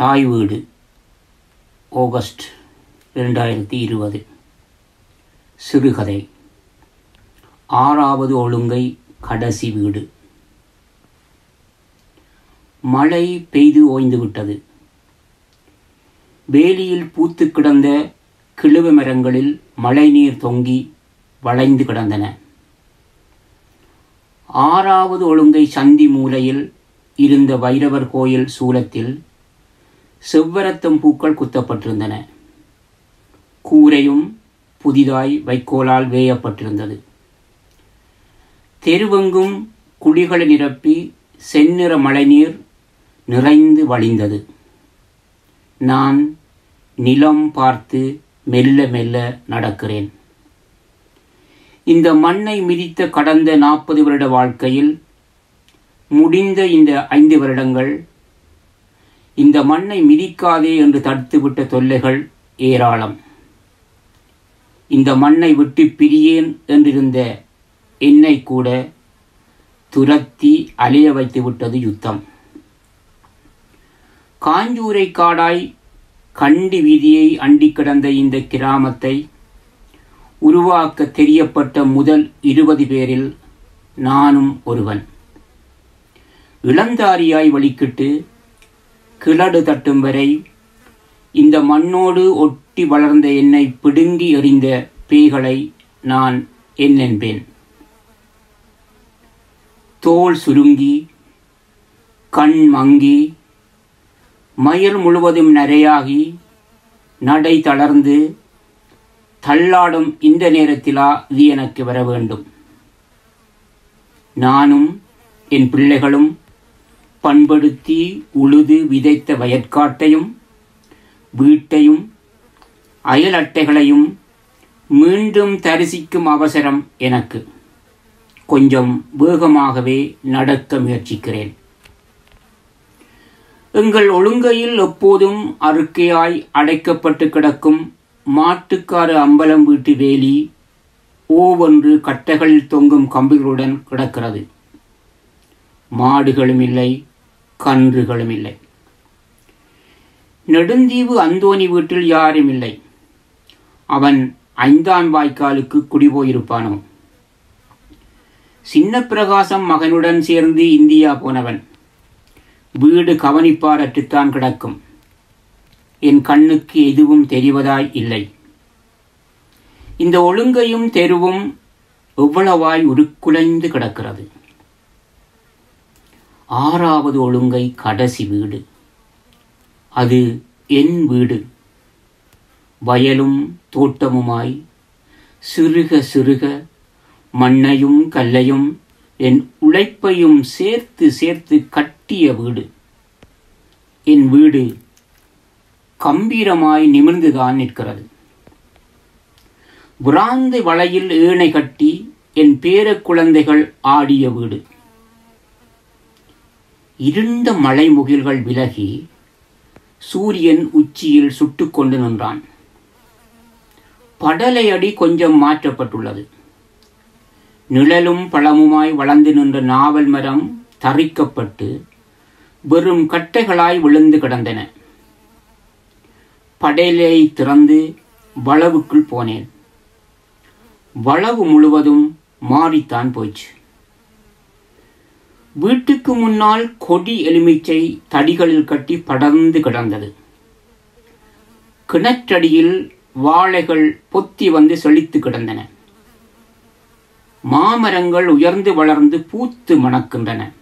தாய் வீடு ஆகஸ்ட் இரண்டாயிரத்தி இருபது. சிறுகதை. ஆறாவது ஒழுங்கை கடைசி வீடு. மழை பெய்து ஓய்ந்துவிட்டது வேலியில் பூத்து கிடந்த கிழுவ மரங்களில் மழைநீர் தொங்கி வளைந்து கிடந்தன. ஆறாவது ஒழுங்கை சந்தி மூலையில் இருந்த வைரவர் கோயில் சூலத்தில் செவ்வரத்தம் பூக்கள் குத்தப்பட்டிருந்தன. கூரையும் புதிதாய் வைக்கோலால் வேயப்பட்டிருந்தது. தெருவெங்கும் குழிகளை நிரப்பி செந்நிற மழைநீர் நிறைந்து வழிந்தது. நான் நிலம் பார்த்து மெல்ல மெல்ல நடக்கிறேன். இந்த மண்ணை மிதித்த கடந்த நாற்பது வருட வாழ்க்கையில் முடிந்த இந்த ஐந்து வருடங்கள் இந்த மண்ணை மிதிக்காதே என்று தடுத்துவிட்ட தொல்லைகள் ஏராளம். இந்த மண்ணை விட்டு பிரியேன் என்றிருந்த என்னை கூட துரத்தி அலைய வைத்து விட்டது யுத்தம். காஞ்சூரை காடாய் கண்டி வீதியை அண்டி கிடந்த இந்த கிராமத்தை உருவாக்க தெரியப்பட்ட முதல் இருபது பேரில் நானும் ஒருவன். இளந்தாரியாய் வழிக்கிட்டு கிளடு தட்டும் வரை இந்த மண்ணோடு ஒட்டி வளர்ந்த என்னை பிடுங்கி எறிந்த பேய்களை நான் என்னென்பேன் தோல் சுருங்கி கண் மங்கி மயில் முழுவதும் நரையாகி நடை தளர்ந்து தள்ளாடும் இந்த நேரத்திலா இது எனக்கு வர வேண்டும் நானும் என் பிள்ளைகளும் பண்படுத்தி உழுது விதைத்த வயற்காட்டையும் வீட்டையும் அயல் அட்டைகளையும் மீண்டும் தரிசிக்கும் அவசரம் எனக்கு. கொஞ்சம் வேகமாகவே நடக்க முயற்சிக்கிறேன். எங்கள் ஒழுங்கையில் எப்போதும் அறுக்கையாய் அடைக்கப்பட்டு கிடக்கும் மாட்டுக்கார அம்பலம் வீட்டு வேலி ஓவென்று கட்டைகளில் தொங்கும் கம்பிகளுடன் கிடக்கிறது. மாடுகளும் இல்லை கன்றுகளும் இல்லை நெடுந்தீவு அந்தோணி வீட்டில் யாரும் இல்லை அவன் ஐந்தாம் வாய்க்காலுக்கு குடிபோயிருப்பானோ? சின்ன பிரகாசம் மகனுடன் சேர்ந்து இந்தியா போனவன். வீடு கவனிப்பாரற்றுத்தான் கிடக்கும். என் கண்ணுக்கு எதுவும் தெரிவதாய் இல்லை. இந்த ஒழுங்கையும் தெருவும் எவ்வளவாய் உருக்குலைந்து கிடக்கிறது? ஆறாவது ஒழுங்கை கடைசி வீடு. அது என் வீடு. வயலும் தோட்டமுமாய் சிறுக சிறுக மண்ணையும் கல்லையும் என் உழைப்பையும் சேர்த்து சேர்த்து கட்டிய வீடு. என் வீடு கம்பீரமாய் நிமிர்ந்துதான் நிற்கிறது. புராந்து வளையில் ஏணை கட்டி என் பேர குழந்தைகள் ஆடிய வீடு. இருண்ட மலை முகில்கள் விலகி சூரியன் உச்சியில் சுட்டுக்கொண்டு நின்றான். படலை அடி கொஞ்சம் மாற்றப்பட்டுள்ளது. நிழலும் பழமுமாய் வளர்ந்து நின்ற நாவல் மரம் தறிக்கப்பட்டு வெறும் கட்டைகளாய் விழுந்து கிடந்தன. படலை திறந்து வளவுக்குள் போனேன். வளவு முழுவதும் மாறித்தான் போச்சு வீட்டுக்கு முன்னால் கொடி எலுமிச்சை தடிகளில் கட்டி படர்ந்து கிடந்தது. கிணற்றடியில் வாழைகள் பொத்தி வந்து செழித்து கிடந்தன. மாமரங்கள் உயர்ந்து வளர்ந்து பூத்து மணக்கின்றன.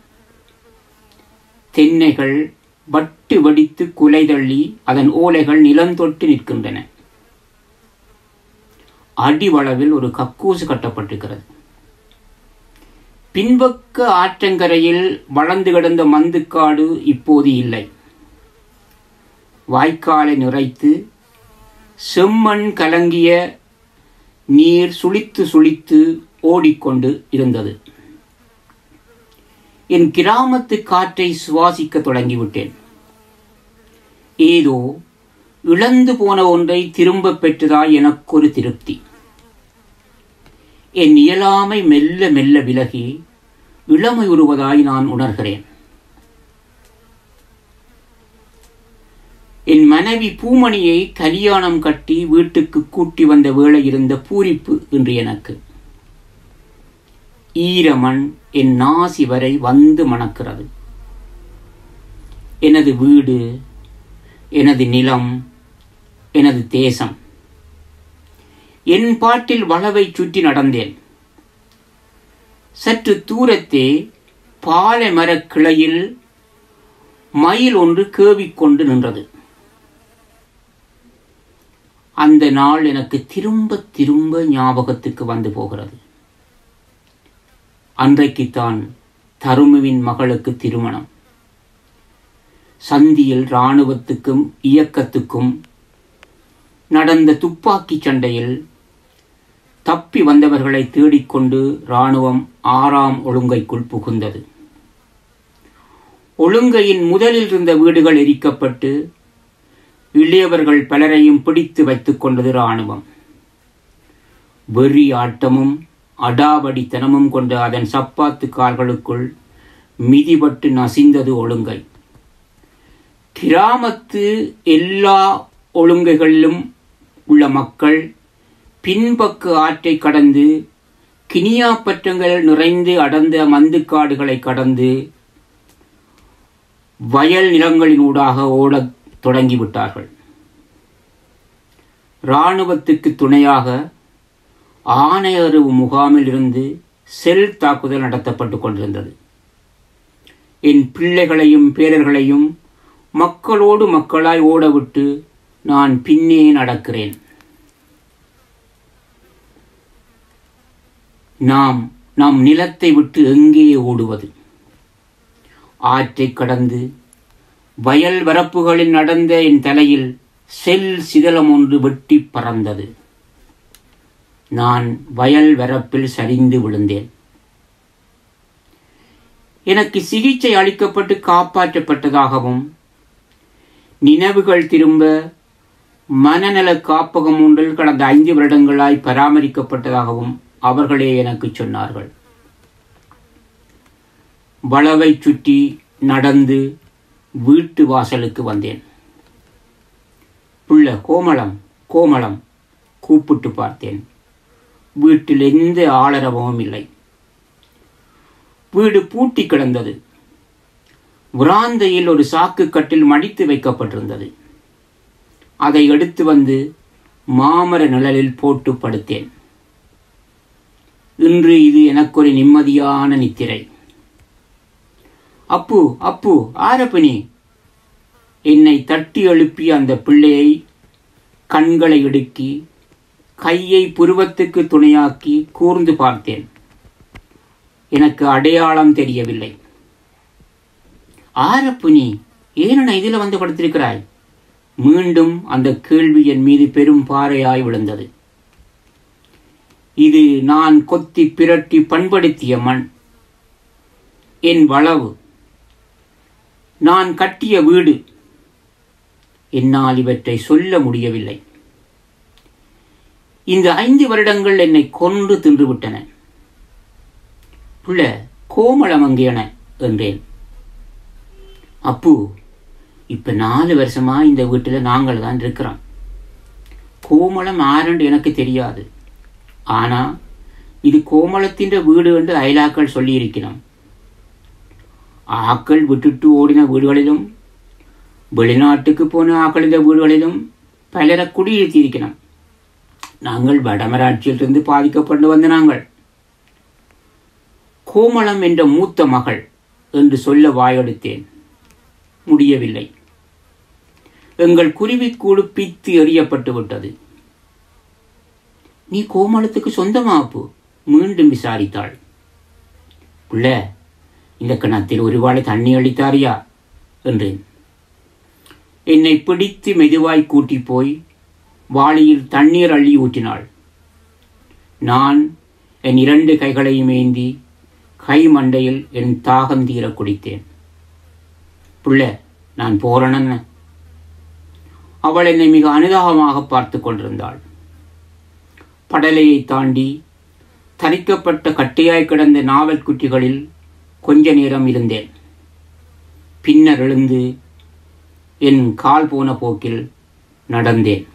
தென்னைகள் வட்டு வடித்து குலை தள்ளி அதன் ஓலைகள் நிலந்தொட்டு நிற்கின்றன. அடிவளவில் ஒரு கக்கூசு கட்டப்பட்டிருக்கிறது. பின்பக்க ஆற்றங்கரையில் வளர்ந்து கிடந்த மந்துக்காடு இப்போது இல்லை. வாய்க்காலை நுரைத்து செம்மண் கலங்கிய நீர் சுழித்து சுழித்து ஓடிக்கொண்டு இருந்தது. என் கிராமத்து காற்றை சுவாசிக்க தொடங்கிவிட்டேன். ஏதோ இழந்து போன ஒன்றை திரும்பப் பெற்றதாய் எனக்கொரு திருப்தி. என் இயலாமை மெல்ல மெல்ல விலகி இளமை உருவதாய் நான் உணர்கிறேன். என் மனைவி பூமணியை கல்யாணம் கட்டி வீட்டுக்கு கூட்டி வந்த வேளை இருந்த பூரிப்பு இன்று எனக்கு. ஈரமண் என் நாசி வரை வந்து மணக்கிறது. எனது வீடு எனது நிலம் எனது தேசம். என் பாட்டில் வளவை சுற்றி நடந்தேன். சற்று தூரத்தே பாலை மரக் கிளையில் மயில் ஒன்று கேவிக்கொண்டு நின்றது. அந்த நாள் எனக்கு திரும்ப திரும்ப ஞாபகத்துக்கு வந்து போகிறது. அன்றைக்குத்தான் தருமுவின் மகளுக்கு திருமணம். சந்தியில் இராணுவத்துக்கும் இயக்கத்துக்கும் நடந்த துப்பாக்கி சண்டையில் தப்பி வந்தவர்களை தேடிக்கொண்டு இராணுவம் ஆறாம் ஒழுங்கைக்குள் புகுந்தது. ஒழுங்கையின் முதலில் இருந்த வீடுகள் எரிக்கப்பட்டு இளையவர்கள் பலரையும் பிடித்து வைத்துக் கொண்டது இராணுவம். வெறி ஆட்டமும் அடாவடித்தனமும் கொண்ட அதன் சப்பாத்து கால்களுக்குள் மிதிபட்டு நசிந்தது ஒழுங்கை. கிராமத்து எல்லா ஒழுங்கைகளிலும் உள்ள மக்கள் பின்பக்கு ஆற்றை கடந்து கினியாப்பற்றங்கள் நிறைந்து அடர்ந்த மந்துக்காடுகளை கடந்து வயல் நிலங்களினூடாக ஓடத் தொடங்கிவிட்டார்கள். இராணுவத்துக்கு துணையாக ஆணையறிவு முகாமில் இருந்து செல் தாக்குதல் நடத்தப்பட்டு கொண்டிருந்தது. என் பிள்ளைகளையும் பேரர்களையும் மக்களோடு மக்களாய் ஓடவிட்டு நான் பின்னே நடக்கிறேன். நாம் நம் நிலத்தை விட்டு எங்கே ஓடுவது? ஆற்றை கடந்து வயல் வரப்புகளில் நடந்த என் தலையில் செல் சிதலம் ஒன்று வெட்டி பறந்தது. நான் வயல் வரப்பில் சரிந்து விழுந்தேன். எனக்கு சிகிச்சை அளிக்கப்பட்டு காப்பாற்றப்பட்டதாகவும் நினைவுகள் திரும்ப மனநல காப்பகம் ஒன்றில் கடந்த ஐந்து வருடங்களாய் பராமரிக்கப்பட்டதாகவும் அவர்களே எனக்கு சொன்னார்கள். வளவை சுற்றி நடந்து வீட்டு வாசலுக்கு வந்தேன். புள்ள கோமளம் கோமளம் கூப்பிட்டு பார்த்தேன். வீட்டில் எந்த ஆளரவமும் இல்லை. வீடு பூட்டி கிடந்தது. விராந்தையில் ஒரு சாக்கு கட்டில் மடித்து வைக்கப்பட்டிருந்தது. அதை எடுத்து வந்து மாமர நிழலில் போட்டு படுத்தேன். இன்று இது எனக்கொரு நிம்மதியான நித்திரை. அப்பு அப்பு ஆரப்பினி என்னை தட்டி எழுப்பிய அந்த பிள்ளையை கண்களை இடுக்கி கையை புருவத்துக்கு துணையாக்கி கூர்ந்து பார்த்தேன். எனக்கு அடையாளம் தெரியவில்லை. ஆரப்புனி நீ ஏனென இதில் வந்து படுத்திருக்கிறாய்? மீண்டும் அந்த கேள்வி என் மீது பெரும் பாறையாய் விழுந்தது. இது நான் கொத்தி பிரட்டி பண்படுத்திய மண். என் வளவு. நான் கட்டிய வீடு. என்னால் இவற்றை சொல்ல முடியவில்லை. இந்த ஐந்து வருடங்கள் என்னை கொன்று தின்றுவிட்டன. புள்ள கோமளம் அங்கேன என்றேன். அப்பு இப்ப நாலு வருஷமா இந்த வீட்டில் நாங்கள் தான் இருக்கிறோம். கோமளம் ஆரண்டு எனக்கு தெரியாது. ஆனா இது கோமளத்தின் வீடு என்று அயலாக்கள் சொல்லியிருக்கிறோம். ஆக்கள் விட்டுட்டு ஓடின வீடுகளிலும் வெளிநாட்டுக்கு போன ஆக்களின் வீடுகளிலும் பலரை குடியிருத்தியிருக்கிறோம் நாங்கள் வடமராட்சியிலிருந்து பாதிக்கப்பட்டு வந்த நாங்கள். கோமளம் என்ற மூத்த மகள் என்று சொல்ல வாயெடுத்தேன். முடியவில்லை. எங்கள் குருவிக்கூடு பித்து எறியப்பட்டு விட்டது. நீ கோமளத்துக்கு சொந்தமாப்பு மீண்டும் விசாரித்தாள். புள்ள இந்த கிணத்தில் ஒரு வாழை தண்ணி அளித்தாரியா என்றேன். என்னை பிடித்து மெதுவாய் கூட்டி போய் வாளியில் தண்ணீர் அள்ளி ஊற்றினாள். நான் என் இரண்டு கைகளையும் ஏந்தி கை மண்டையில் என் தாகம் தீர குடித்தேன். புள்ள நான் போறேன்னு அவள் என்னை மிக அனுதாபமாக பார்த்து கொண்டிருந்தாள். படலையை தாண்டி தரிக்கப்பட்ட கட்டையாய் கிடந்த நாவல் குற்றிகளில் கொஞ்ச நேரம் இருந்தேன். பின்னர் எழுந்து என் கால் போன போக்கில் நடந்தேன்.